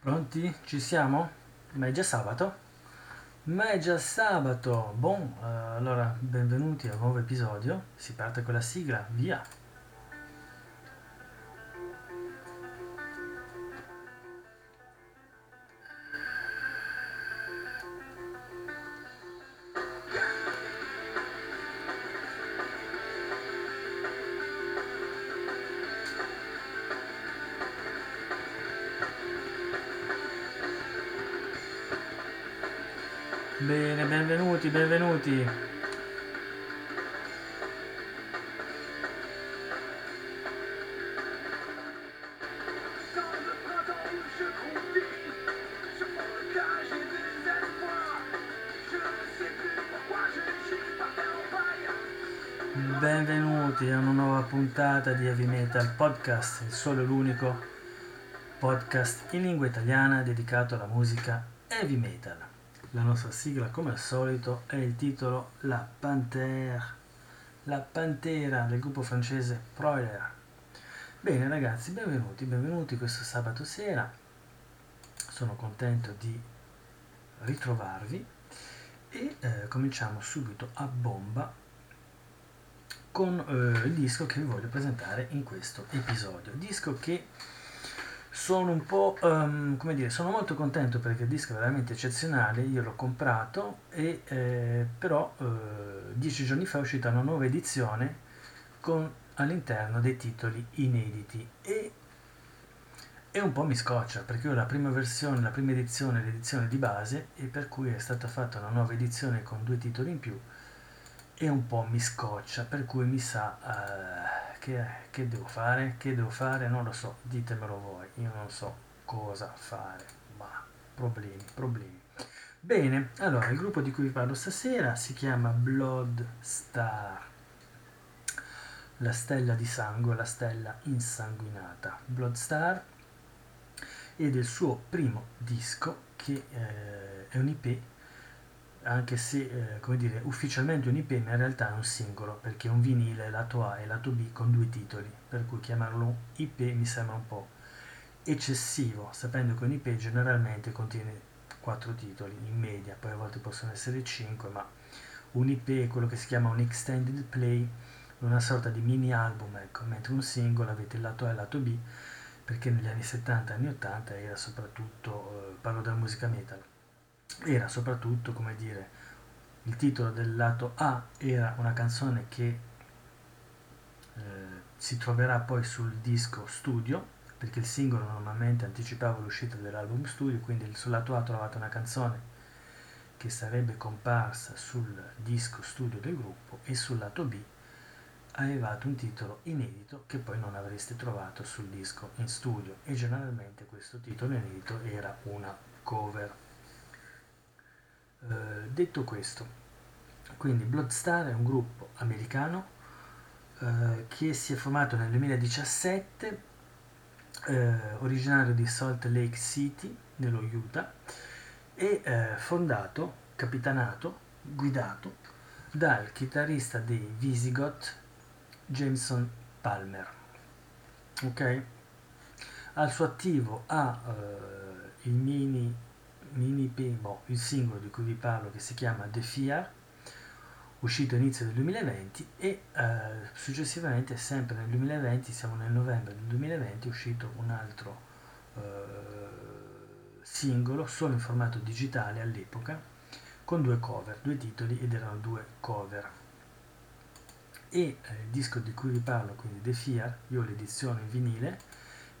Pronti? Ci siamo? Ma è già sabato? Ma è già sabato! Bon, eh, allora benvenuti a un nuovo episodio. Si parte con la sigla, via! Paille. Benvenuti a una nuova puntata di Heavy Metal Podcast, il solo e l'unico podcast in lingua italiana dedicato alla musica heavy metal. La nostra sigla, come al solito, è il titolo La Panthère, la Pantera del gruppo francese Proiler. Bene ragazzi, benvenuti, benvenuti questo sabato sera. Sono contento di ritrovarvi e eh, cominciamo subito a bomba con eh, il disco che vi voglio presentare in questo episodio. Disco che sono un po', ehm, come dire, sono molto contento perché il disco è veramente eccezionale, io l'ho comprato e eh, però eh, dieci giorni fa è uscita una nuova edizione con all'interno dei titoli inediti e, e un po' mi scoccia perché ho la prima versione, la prima edizione, l'edizione di base e per cui è stata fatta una nuova edizione con due titoli in più e un po' mi scoccia, per cui mi sa eh, che, che devo fare, che devo fare, non lo so, ditemelo voi, io non so cosa fare, ma problemi, problemi. Bene, allora il gruppo di cui vi parlo stasera si chiama Blood Star, la stella di sangue, la stella insanguinata, Blood Star, ed il suo primo disco che eh, è un IP anche se eh, come dire ufficialmente un IP ma in realtà è un singolo perché è un vinile lato A e lato B con due titoli per cui chiamarlo IP mi sembra un po' eccessivo sapendo che un IP generalmente contiene quattro titoli in media poi a volte possono essere cinque ma un IP è quello che si chiama un extended play una sorta di mini album ecco mentre un singolo avete il lato A e il lato B perché negli anni 70 e anni 80 era soprattutto eh, parlo della musica metal era soprattutto, come dire, il titolo del lato A era una canzone che eh, si troverà poi sul disco studio, perché il singolo normalmente anticipava l'uscita dell'album studio, quindi sul lato A trovate una canzone che sarebbe comparsa sul disco studio del gruppo e sul lato B avevate un titolo inedito che poi non avreste trovato sul disco in studio e generalmente questo titolo inedito era una cover. Eh, detto questo, quindi Bloodstar è un gruppo americano eh, che si è formato nel 2017, eh, originario di Salt Lake City, nello Utah, e eh, fondato, capitanato, guidato dal chitarrista dei Visigoth Jameson Palmer. Ok? Al suo attivo ha eh, il mini mini Pimbo, il singolo di cui vi parlo che si chiama The Fear, uscito inizio del 2020 e eh, successivamente sempre nel 2020, siamo nel novembre del 2020, è uscito un altro eh, singolo solo in formato digitale all'epoca con due cover, due titoli ed erano due cover. E eh, il disco di cui vi parlo, quindi The Fear, io ho l'edizione vinile,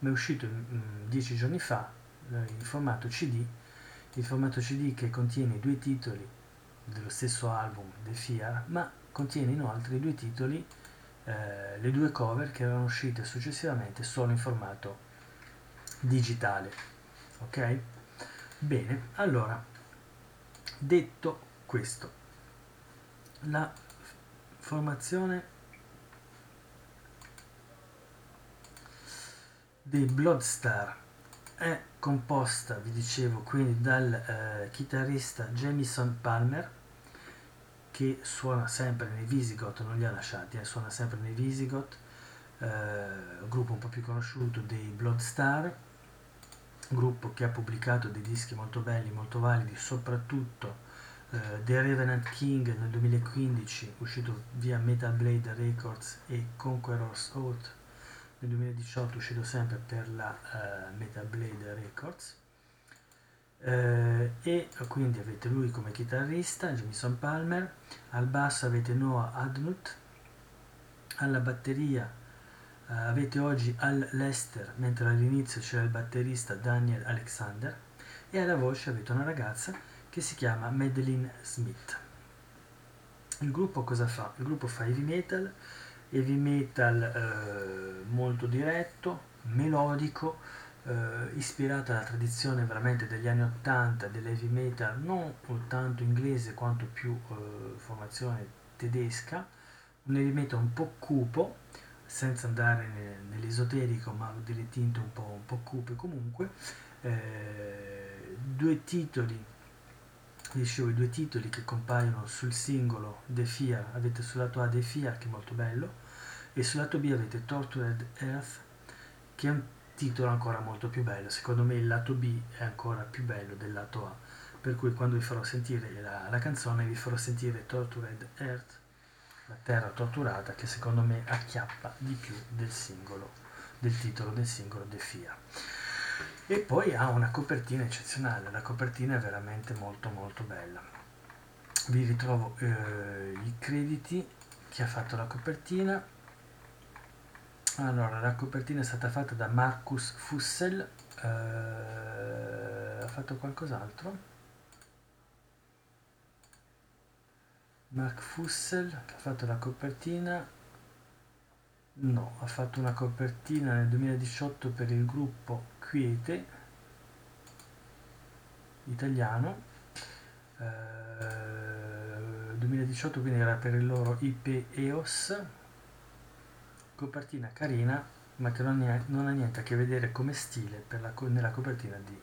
ma è uscito mm, dieci giorni fa eh, in formato CD il formato CD che contiene due titoli dello stesso album The Fear, ma contiene inoltre due titoli, eh, le due cover che erano uscite successivamente solo in formato digitale. Ok? Bene, allora, detto questo, la formazione dei Bloodstar è composta, vi dicevo, quindi dal eh, chitarrista Jamison Palmer, che suona sempre nei Visigoth, non li ha lasciati, eh, suona sempre nei Visigoth, eh, gruppo un po' più conosciuto dei Bloodstar, gruppo che ha pubblicato dei dischi molto belli, molto validi, soprattutto eh, The Revenant King nel 2015, uscito via Metal Blade Records, e Conqueror's Oath nel 2018, uscito sempre per la eh, Metal Blade Records. Eh, e quindi avete lui come chitarrista, Jamison Palmer, al basso avete Noah Adnut, alla batteria eh, avete oggi Al Lester, mentre all'inizio c'era il batterista Daniel Alexander, e alla voce avete una ragazza che si chiama Madeline Smith. Il gruppo cosa fa? Il gruppo fa heavy metal, heavy metal eh, molto diretto, melodico, eh, ispirato alla tradizione veramente degli anni 80 dell'heavy metal, non tanto inglese quanto più eh, formazione tedesca, un heavy metal un po' cupo, senza andare nell'esoterico, ma delle tinte un po', un po cupe comunque. Eh, due titoli dicevo i due titoli che compaiono sul singolo The Fear avete sul lato A The Fear che è molto bello e sul lato B avete Tortured Earth che è un titolo ancora molto più bello. Secondo me il lato B è ancora più bello del lato A per cui quando vi farò sentire la, la canzone vi farò sentire Tortured Earth la terra torturata che secondo me acchiappa di più del singolo del titolo del singolo The Fear e poi ha una copertina eccezionale, la copertina è veramente molto molto bella. Vi ritrovo eh, i crediti, chi ha fatto la copertina. Allora, la copertina è stata fatta da Marcus Fussel, eh, ha fatto qualcos'altro? Mark Fussel ha fatto la copertina no, ha fatto una copertina nel 2018 per il gruppo Quiete italiano eh, 2018 quindi era per il loro IP EOS copertina carina ma che non, è, non ha niente a che vedere come stile la, nella copertina di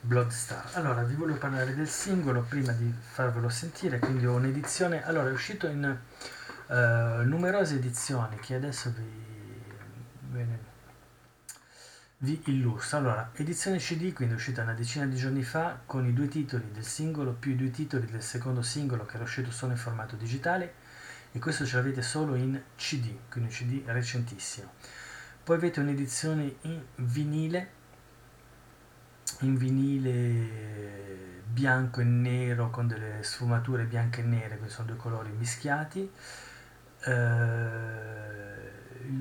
Bloodstar allora vi volevo parlare del singolo prima di farvelo sentire quindi ho un'edizione allora è uscito in uh, numerose edizioni che adesso vi, bene, vi illustro. Allora, edizione CD, quindi uscita una decina di giorni fa, con i due titoli del singolo più i due titoli del secondo singolo che era uscito solo in formato digitale e questo ce l'avete solo in CD, quindi un CD recentissimo. Poi avete un'edizione in vinile, in vinile bianco e nero con delle sfumature bianche e nere, quindi sono due colori mischiati. Eh,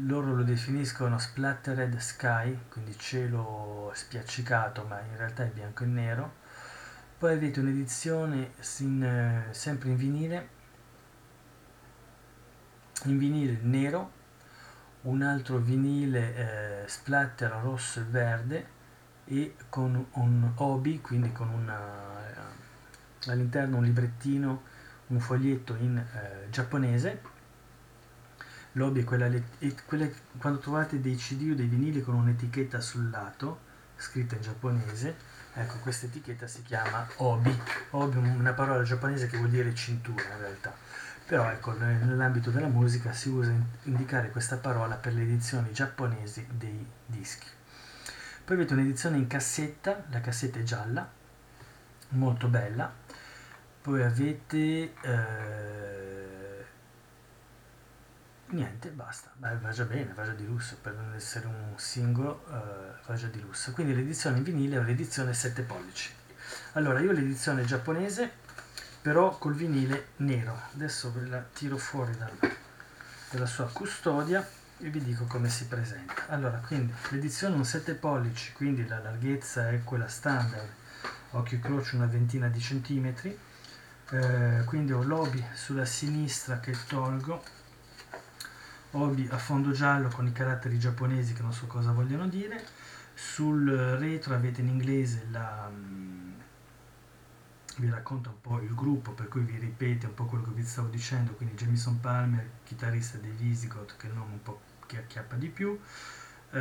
loro lo definiscono splattered sky, quindi cielo spiaccicato, ma in realtà è bianco e nero. Poi avete un'edizione in, eh, sempre in vinile, in vinile nero, un altro vinile eh, splatter rosso e verde e con un obi, quindi con una, eh, all'interno un librettino, un foglietto in eh, giapponese L'hobby è quella, quella, quando trovate dei CD o dei vinili con un'etichetta sul lato, scritta in giapponese, ecco questa etichetta si chiama obi, obi è una parola giapponese che vuol dire cintura in realtà, però ecco nell'ambito della musica si usa indicare questa parola per le edizioni giapponesi dei dischi. Poi avete un'edizione in cassetta, la cassetta è gialla, molto bella, poi avete... Eh, niente, basta. Beh, va già bene, va già di lusso, per non essere un singolo uh, va già di lusso. Quindi l'edizione in vinile è un'edizione 7 pollici. Allora, io ho l'edizione giapponese, però col vinile nero. Adesso ve la tiro fuori dal, dalla sua custodia e vi dico come si presenta. Allora, quindi l'edizione è un 7 pollici, quindi la larghezza è quella standard, occhio e croce una ventina di centimetri. Eh, quindi ho l'obi sulla sinistra che tolgo obi a fondo giallo con i caratteri giapponesi che non so cosa vogliono dire. Sul retro avete in inglese la mm, vi racconta un po' il gruppo per cui vi ripete un po' quello che vi stavo dicendo quindi Jamison Palmer chitarrista dei Visigoth che è il nome un po' che acchiappa di più. Eh,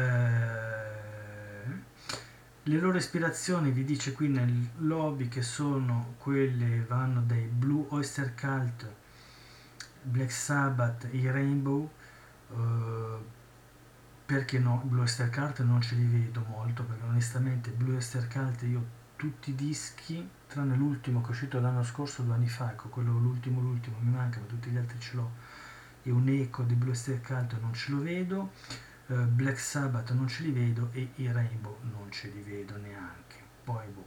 le loro ispirazioni vi dice qui nel lobby che sono quelle vanno dai Blue Oyster Cult Black Sabbath i Rainbow perché no, Blue Star Cart non ce li vedo molto perché onestamente Blue Esther Cult io tutti i dischi tranne l'ultimo che è uscito l'anno scorso due anni fa ecco quello l'ultimo l'ultimo mi manca ma tutti gli altri ce l'ho. E un eco di Blue Esther Cult non ce lo vedo. Eh, Black Sabbath non ce li vedo e i Rainbow non ce li vedo neanche. Poi boh.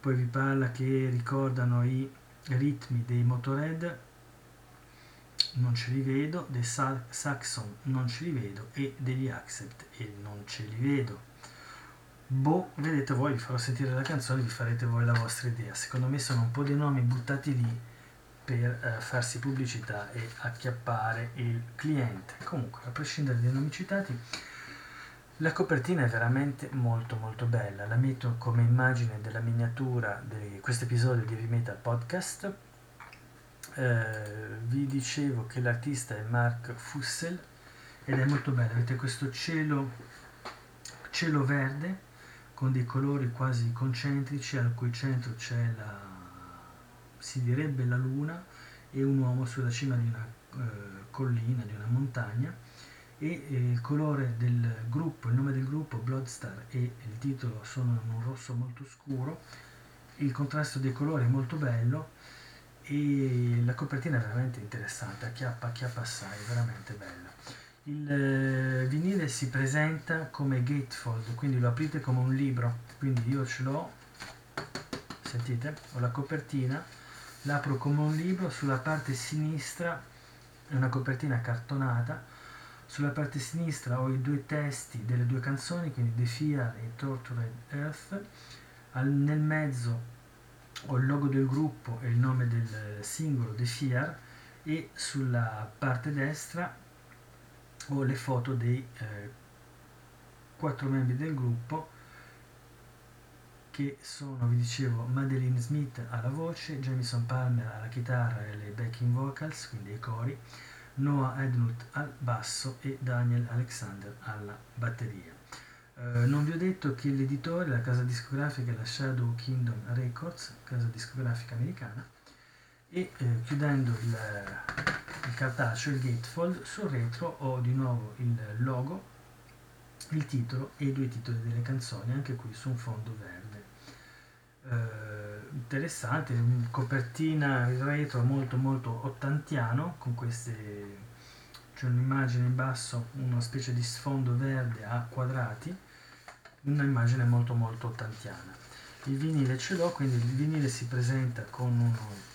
poi vi parla che ricordano i ritmi dei Motorhead non ce li vedo, dei Sa- Saxon non ce li vedo e degli Accept e non ce li vedo. Boh, vedete voi, vi farò sentire la canzone, vi farete voi la vostra idea. Secondo me sono un po' di nomi buttati lì per eh, farsi pubblicità e acchiappare il cliente. Comunque, a prescindere dai nomi citati, la copertina è veramente molto molto bella. La metto come immagine della miniatura di questo episodio di Heavy Metal Podcast eh, vi dicevo che l'artista è Mark Fussel ed è molto bello, avete questo cielo, cielo verde con dei colori quasi concentrici al cui centro c'è la, si direbbe la luna e un uomo sulla cima di una eh, collina, di una montagna. E eh, il colore del gruppo, il nome del gruppo Bloodstar e il titolo sono in un rosso molto scuro, il contrasto dei colori è molto bello e la copertina è veramente interessante, acchiappa, acchiappa assai, veramente bella. Il eh, vinile si presenta come gatefold, quindi lo aprite come un libro, quindi io ce l'ho, sentite, ho la copertina, l'apro come un libro, sulla parte sinistra è una copertina cartonata, sulla parte sinistra ho i due testi delle due canzoni, quindi The Fear e Tortured Earth, Al, nel mezzo ho il logo del gruppo e il nome del singolo The Fear e sulla parte destra ho le foto dei eh, quattro membri del gruppo che sono, vi dicevo, Madeline Smith alla voce, Jamison Palmer alla chitarra e le backing vocals, quindi i cori, Noah Ednut al basso e Daniel Alexander alla batteria. Eh, non vi ho detto che l'editore, la casa discografica è la Shadow Kingdom Records, casa discografica americana, e eh, chiudendo il, il cartaceo, il gatefold, sul retro ho di nuovo il logo, il titolo e i due titoli delle canzoni, anche qui su un fondo verde. Eh, interessante, copertina il retro molto molto ottantiano, con queste c'è un'immagine in basso, una specie di sfondo verde a quadrati un'immagine molto molto ottantiana. Il vinile ce l'ho, quindi il vinile si presenta con uno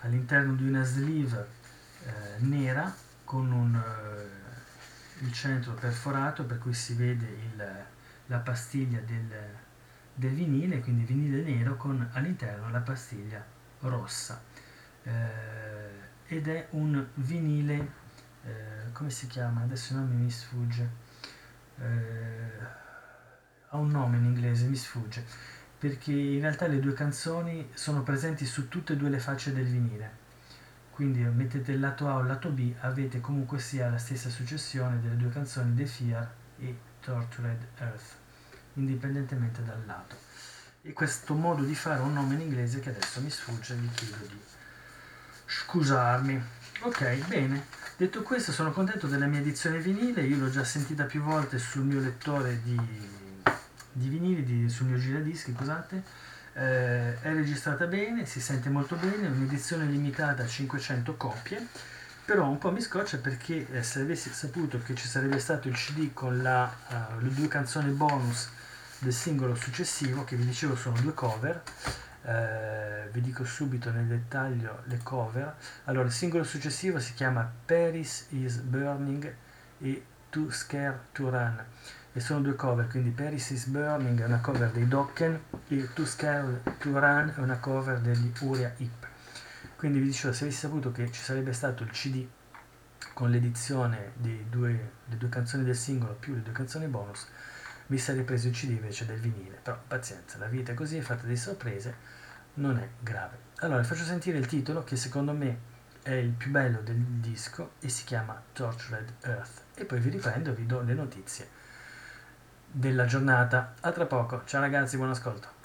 all'interno di una sleeve eh, nera con un, eh, il centro perforato per cui si vede il, la pastiglia del, del, vinile, quindi vinile nero con all'interno la pastiglia rossa. Eh, ed è un vinile, eh, come si chiama? Adesso nome mi sfugge ha un nome in inglese, mi sfugge, perché in realtà le due canzoni sono presenti su tutte e due le facce del vinile. Quindi mettete il lato A o il lato B, avete comunque sia la stessa successione delle due canzoni The Fear e Tortured Earth, indipendentemente dal lato. E questo modo di fare un nome in inglese che adesso mi sfugge, vi chiedo di scusarmi. Ok, bene. Detto questo, sono contento della mia edizione vinile, io l'ho già sentita più volte sul mio lettore di, di vinili, di, sul mio giradischi, scusate. Eh, è registrata bene, si sente molto bene, è un'edizione limitata a 500 copie, però un po' mi scoccia perché eh, se avessi saputo che ci sarebbe stato il CD con la, uh, le due canzoni bonus del singolo successivo, che vi dicevo sono due cover, eh, vi dico subito nel dettaglio le cover. Allora, il singolo successivo si chiama Paris is Burning e Too Scared to Run e sono due cover, quindi Paris is Burning è una cover dei Dokken e Too Scared to Run è una cover degli Uria Hip. Quindi vi dicevo, se avessi saputo che ci sarebbe stato il CD con l'edizione delle due, due canzoni del singolo più le due canzoni bonus, mi sarei preso il CD invece del vinile. Però pazienza, la vita è così, è fatta di sorprese non è grave. Allora, vi faccio sentire il titolo che secondo me è il più bello del disco e si chiama Tortured Earth. E poi vi riprendo e vi do le notizie della giornata. A tra poco. Ciao ragazzi, buon ascolto.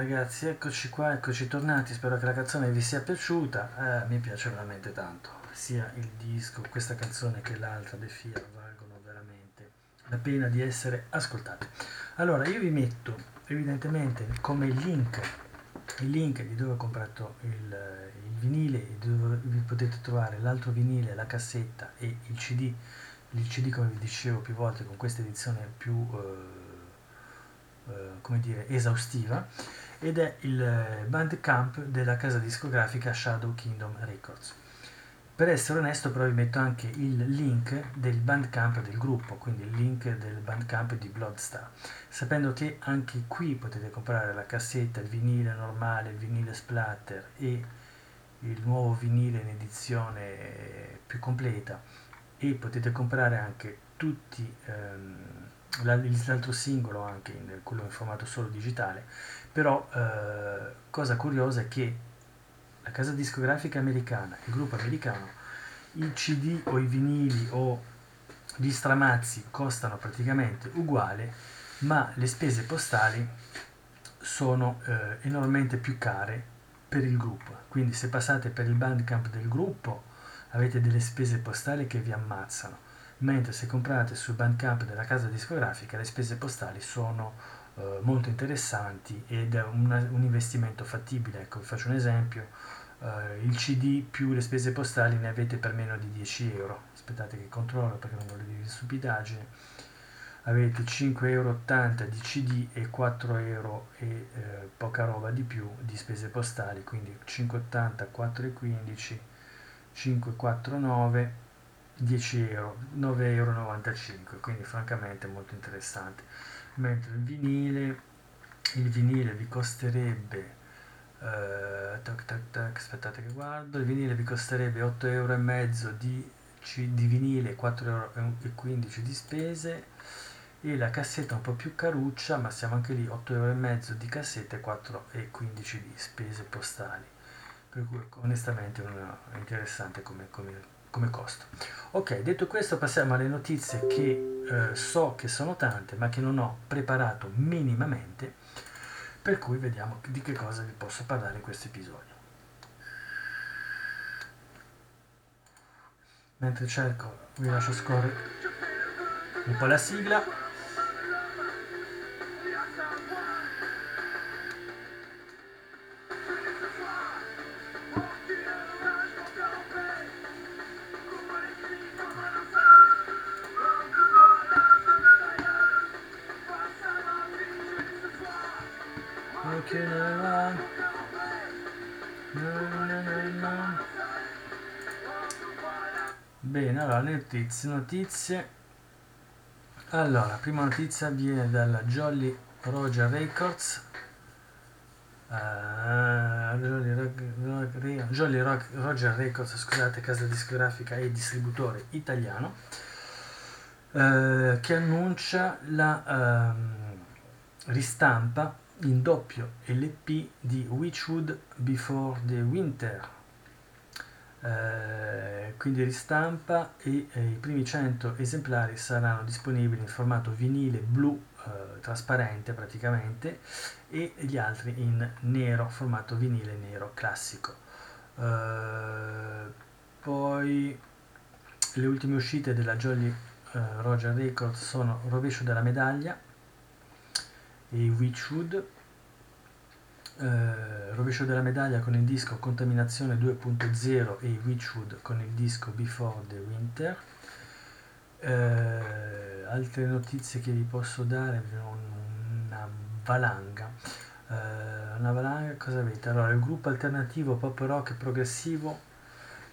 Ragazzi, eccoci qua, eccoci tornati, spero che la canzone vi sia piaciuta, eh, mi piace veramente tanto, sia il disco, questa canzone che l'altra, The Fear, valgono veramente la pena di essere ascoltate. Allora, io vi metto evidentemente come link, il link di dove ho comprato il, il vinile, dove vi potete trovare l'altro vinile, la cassetta e il CD, il CD come vi dicevo più volte con questa edizione più... Eh, eh, come dire, esaustiva ed è il eh, bandcamp della casa discografica Shadow Kingdom Records. Per essere onesto però vi metto anche il link del bandcamp del gruppo, quindi il link del bandcamp di Bloodstar, sapendo che anche qui potete comprare la cassetta, il vinile normale, il vinile splatter e il nuovo vinile in edizione più completa e potete comprare anche tutti ehm, l'altro singolo anche, in, quello in formato solo digitale, però eh, cosa curiosa è che la casa discografica americana, il gruppo americano, i CD o i vinili o gli stramazzi costano praticamente uguale, ma le spese postali sono eh, enormemente più care per il gruppo. Quindi se passate per il bandcamp del gruppo avete delle spese postali che vi ammazzano mentre se comprate sul Bandcamp della casa discografica le spese postali sono eh, molto interessanti ed è una, un investimento fattibile. Ecco, vi faccio un esempio, eh, il CD più le spese postali ne avete per meno di 10 euro, aspettate che controllo perché non voglio dire stupidaggine, avete 5,80 euro di CD e 4 euro e eh, poca roba di più di spese postali, quindi 5,80, 4,15, 5,49 10 euro, 9,95 euro, quindi francamente molto interessante. Mentre il vinile, il vinile vi costerebbe, eh, tac, tac, tac, aspettate che guardo, il vinile vi costerebbe 8,5 euro di, di vinile, 4,15 euro di spese e la cassetta un po' più caruccia, ma siamo anche lì 8,5 euro di cassetta e 4,15 di spese postali. Per cui onestamente è interessante come, come come costo. Ok, detto questo passiamo alle notizie che eh, so che sono tante ma che non ho preparato minimamente, per cui vediamo di che cosa vi posso parlare in questo episodio. Mentre cerco vi lascio scorrere un po' la sigla. Notizie, notizie. Allora, prima notizia viene dalla Jolly Roger Records. Uh, Jolly, Rock, Jolly Rock, Roger Records, scusate, casa discografica e distributore italiano, uh, che annuncia la uh, ristampa in doppio LP di Witchwood Before the Winter eh, quindi ristampa e eh, i primi 100 esemplari saranno disponibili in formato vinile blu eh, trasparente praticamente e gli altri in nero, formato vinile nero classico. Eh, poi le ultime uscite della Jolly eh, Roger Records sono Rovescio della medaglia e Witchwood eh, rovescio della medaglia con il disco Contaminazione 2.0 e Witchwood con il disco Before the Winter. Eh, altre notizie che vi posso dare, una valanga. Eh, una valanga, cosa avete? Allora, il gruppo alternativo pop rock progressivo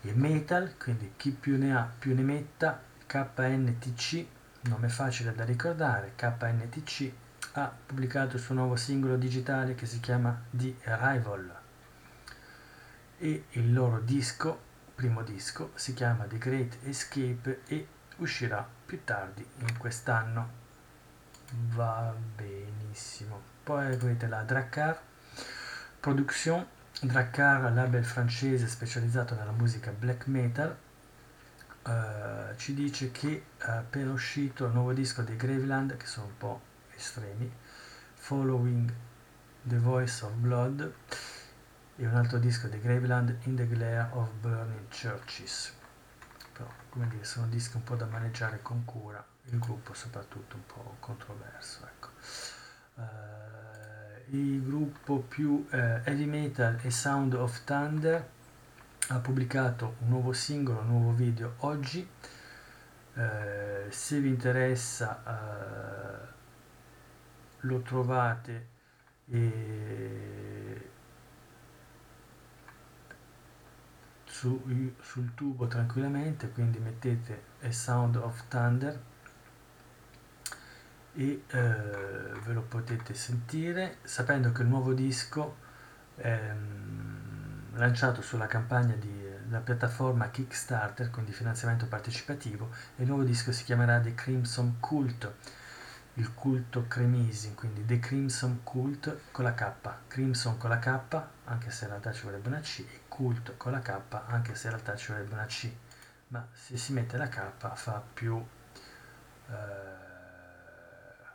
e metal, quindi chi più ne ha più ne metta, KNTC, nome facile da ricordare, KNTC ha pubblicato il suo nuovo singolo digitale che si chiama The Arrival e il loro disco, primo disco, si chiama The Great Escape e uscirà più tardi in quest'anno. Va benissimo. Poi avete la Drakkar Production, Drakkar, label francese specializzato nella musica black metal, uh, ci dice che è appena uscito il nuovo disco dei Graveland, che sono un po' estremi, Following The Voice of Blood e un altro disco di Graveland In the Glare of Burning Churches. Però, come dire, sono dischi un po' da maneggiare con cura, il gruppo soprattutto un po' controverso. Ecco. Uh, il gruppo più uh, heavy metal è Sound of Thunder ha pubblicato un nuovo singolo, un nuovo video oggi. Uh, se vi interessa lo trovate e su, sul tubo tranquillamente quindi mettete A Sound of Thunder e eh, ve lo potete sentire sapendo che il nuovo disco è um, lanciato sulla campagna della piattaforma Kickstarter quindi finanziamento partecipativo e il nuovo disco si chiamerà The Crimson Cult il culto Cremisi, quindi The Crimson Cult con la K, Crimson con la K, anche se in realtà ci vorrebbe una C, e Cult con la K, anche se in realtà ci vorrebbe una C, ma se si mette la K fa più, eh,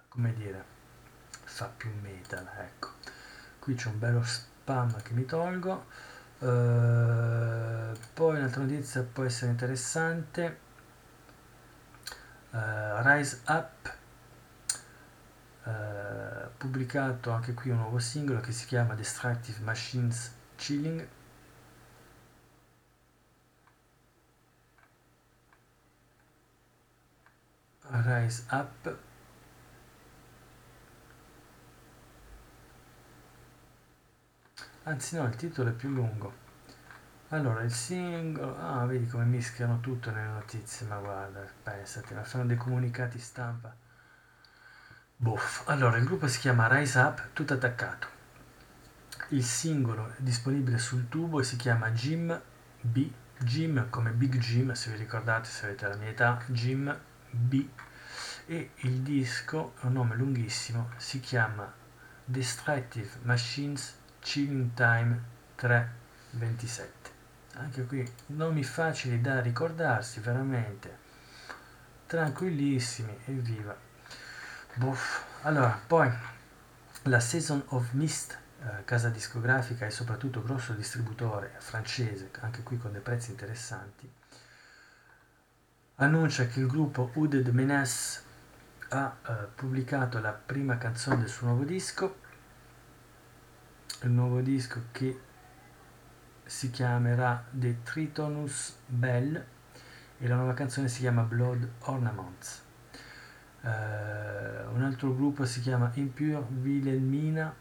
come dire, fa più metal, ecco. Qui c'è un bello spam che mi tolgo, eh, poi un'altra notizia può essere interessante, uh, Rise Up eh, pubblicato anche qui un nuovo singolo che si chiama Destructive Machines Chilling. Rise Up. Anzi no il titolo è più lungo. Allora il singolo ah vedi come mischiano tutto nelle notizie ma guarda pensate ma fanno dei comunicati stampa Boff. Allora, il gruppo si chiama Rise Up, tutto attaccato. Il singolo è disponibile sul tubo e si chiama Jim B. Jim come Big Jim, se vi ricordate, se avete la mia età, Jim B. E il disco, è un nome lunghissimo, si chiama Destructive Machines Chilling Time 327. Anche qui nomi facili da ricordarsi, veramente tranquillissimi, evviva. Buff. Allora, poi la Season of Mist, eh, casa discografica e soprattutto grosso distributore francese, anche qui con dei prezzi interessanti, annuncia che il gruppo Uded Menace ha eh, pubblicato la prima canzone del suo nuovo disco, il nuovo disco che si chiamerà The Tritonus Bell e la nuova canzone si chiama Blood Ornaments. Uh, un altro gruppo si chiama Impure Wilhelmina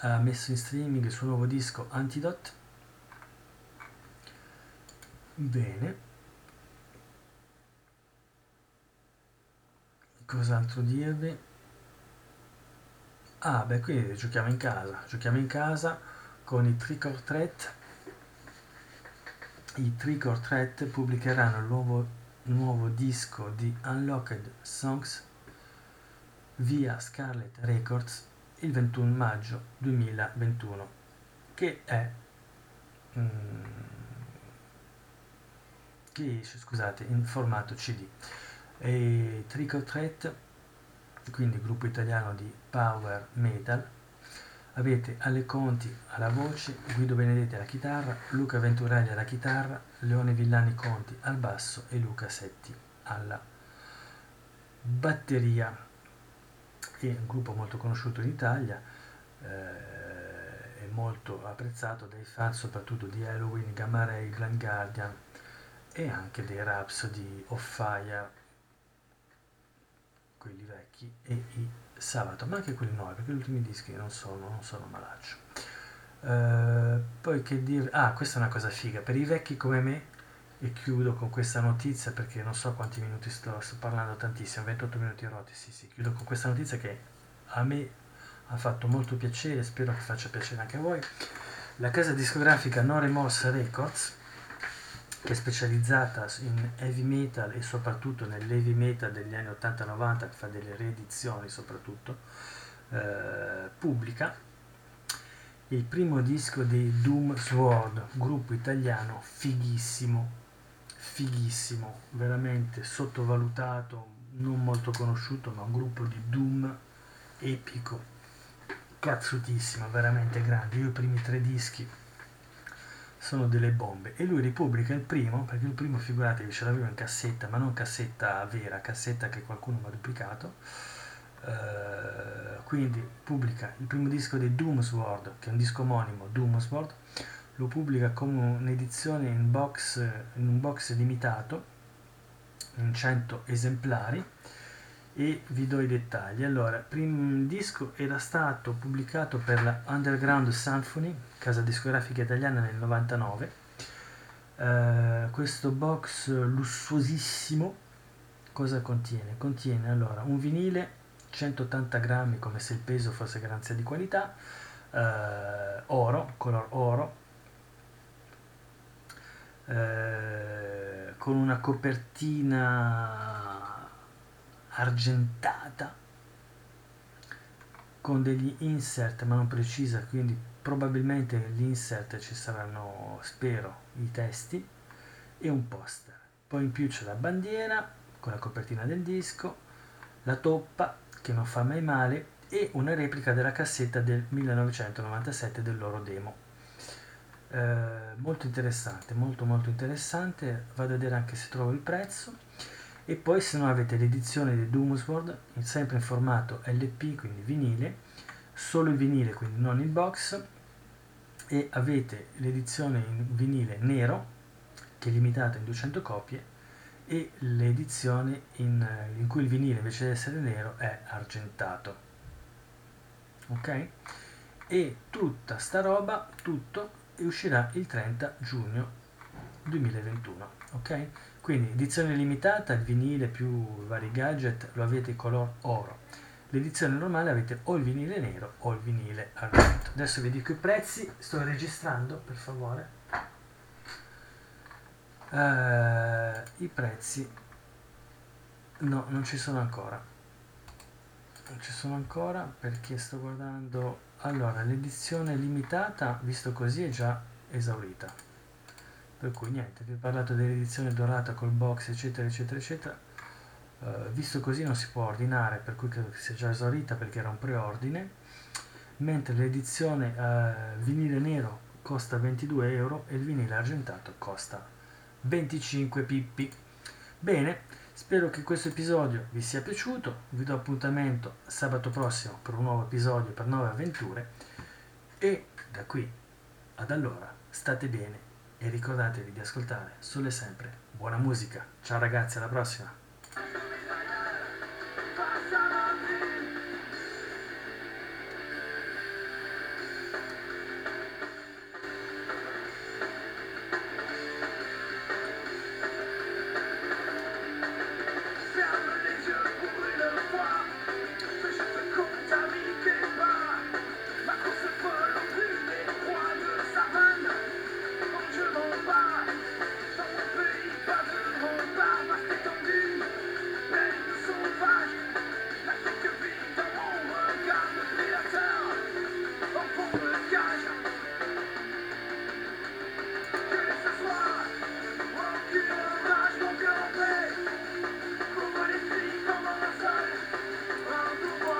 ha messo in streaming il suo nuovo disco Antidote. Bene. Cos'altro dirvi? Ah beh qui giochiamo in casa. Giochiamo in casa con i Trick or Threat i Trick or Threat pubblicheranno il nuovo nuovo disco di Unlocked Songs via Scarlet Records il 21 maggio 2021 che è mm, che esce scusate in formato cd e Trick or Threat quindi gruppo italiano di power metal Avete Ale Conti alla voce, Guido Benedetti alla chitarra, Luca Venturelli alla chitarra, Leone Villani Conti al basso e Luca Setti alla batteria. È un gruppo molto conosciuto in Italia eh, e molto apprezzato dai fan soprattutto di Halloween, Gamma Ray, Grand Guardian e anche dei Rhapsody of Fire, quelli vecchi, e i sabato, ma anche quelli nuovi, perché gli ultimi dischi non sono, non sono malaccio. Uh, poi che dire, ah, questa è una cosa figa, per i vecchi come me, e chiudo con questa notizia perché non so quanti minuti sto, sto parlando tantissimo, 28 minuti rotti, sì sì, chiudo con questa notizia che a me ha fatto molto piacere, spero che faccia piacere anche a voi. La casa discografica No Remorse Records che è specializzata in heavy metal e soprattutto nell'heavy metal degli anni 80-90, che fa delle riedizioni soprattutto, eh, pubblica il primo disco dei Doom Sword, gruppo italiano fighissimo, fighissimo, veramente sottovalutato, non molto conosciuto, ma un gruppo di Doom epico, cazzutissima, veramente grande. Io i primi tre dischi sono delle bombe. E lui ripubblica il primo, perché il primo figuratevi ce l'avevo in cassetta, ma non cassetta vera, cassetta che qualcuno mi ha duplicato. Uh, quindi pubblica il primo disco di Doomsword, che è un disco omonimo, Doomsword, lo pubblica come un'edizione in, box, in un box limitato, in 100 esemplari, e vi do i dettagli. Allora, il primo disco era stato pubblicato per la Underground Symphony, casa discografica italiana nel 99. Uh, questo box lussuosissimo cosa contiene? Contiene allora un vinile 180 grammi come se il peso fosse garanzia di qualità, uh, oro, color oro, uh, con una copertina argentata con degli insert ma non precisa quindi probabilmente nell'insert ci saranno spero i testi e un poster. Poi in più c'è la bandiera con la copertina del disco la toppa che non fa mai male e una replica della cassetta del 1997 del loro demo. Eh, molto interessante molto molto interessante. Vado a vedere anche se trovo il prezzo e poi se no avete l'edizione di Doomsword sempre in formato LP quindi vinile solo il vinile quindi non il box e avete l'edizione in vinile nero che è limitata in 200 copie e l'edizione in, in cui il vinile invece di essere nero è argentato. Ok? E tutta sta roba tutto uscirà il 30 giugno 2021 ok quindi edizione limitata, il vinile più vari gadget lo avete color oro. L'edizione normale avete o il vinile nero o il vinile argento. Adesso vi dico i prezzi, sto registrando per favore. Uh, I prezzi no, non ci sono ancora. Non ci sono ancora perché sto guardando. Allora, l'edizione limitata, visto così, è già esaurita per cui niente, vi ho parlato dell'edizione dorata col box eccetera eccetera eccetera. Uh, visto così non si può ordinare per cui credo che sia già esaurita perché era un preordine. Mentre l'edizione uh, vinile nero costa 22 euro e il vinile argentato costa 25 pippi. Bene spero che questo episodio vi sia piaciuto. Vi do appuntamento sabato prossimo per un nuovo episodio per nuove avventure. E da qui ad allora state bene e ricordatevi di ascoltare solo e sempre buona musica. Ciao ragazzi, alla prossima!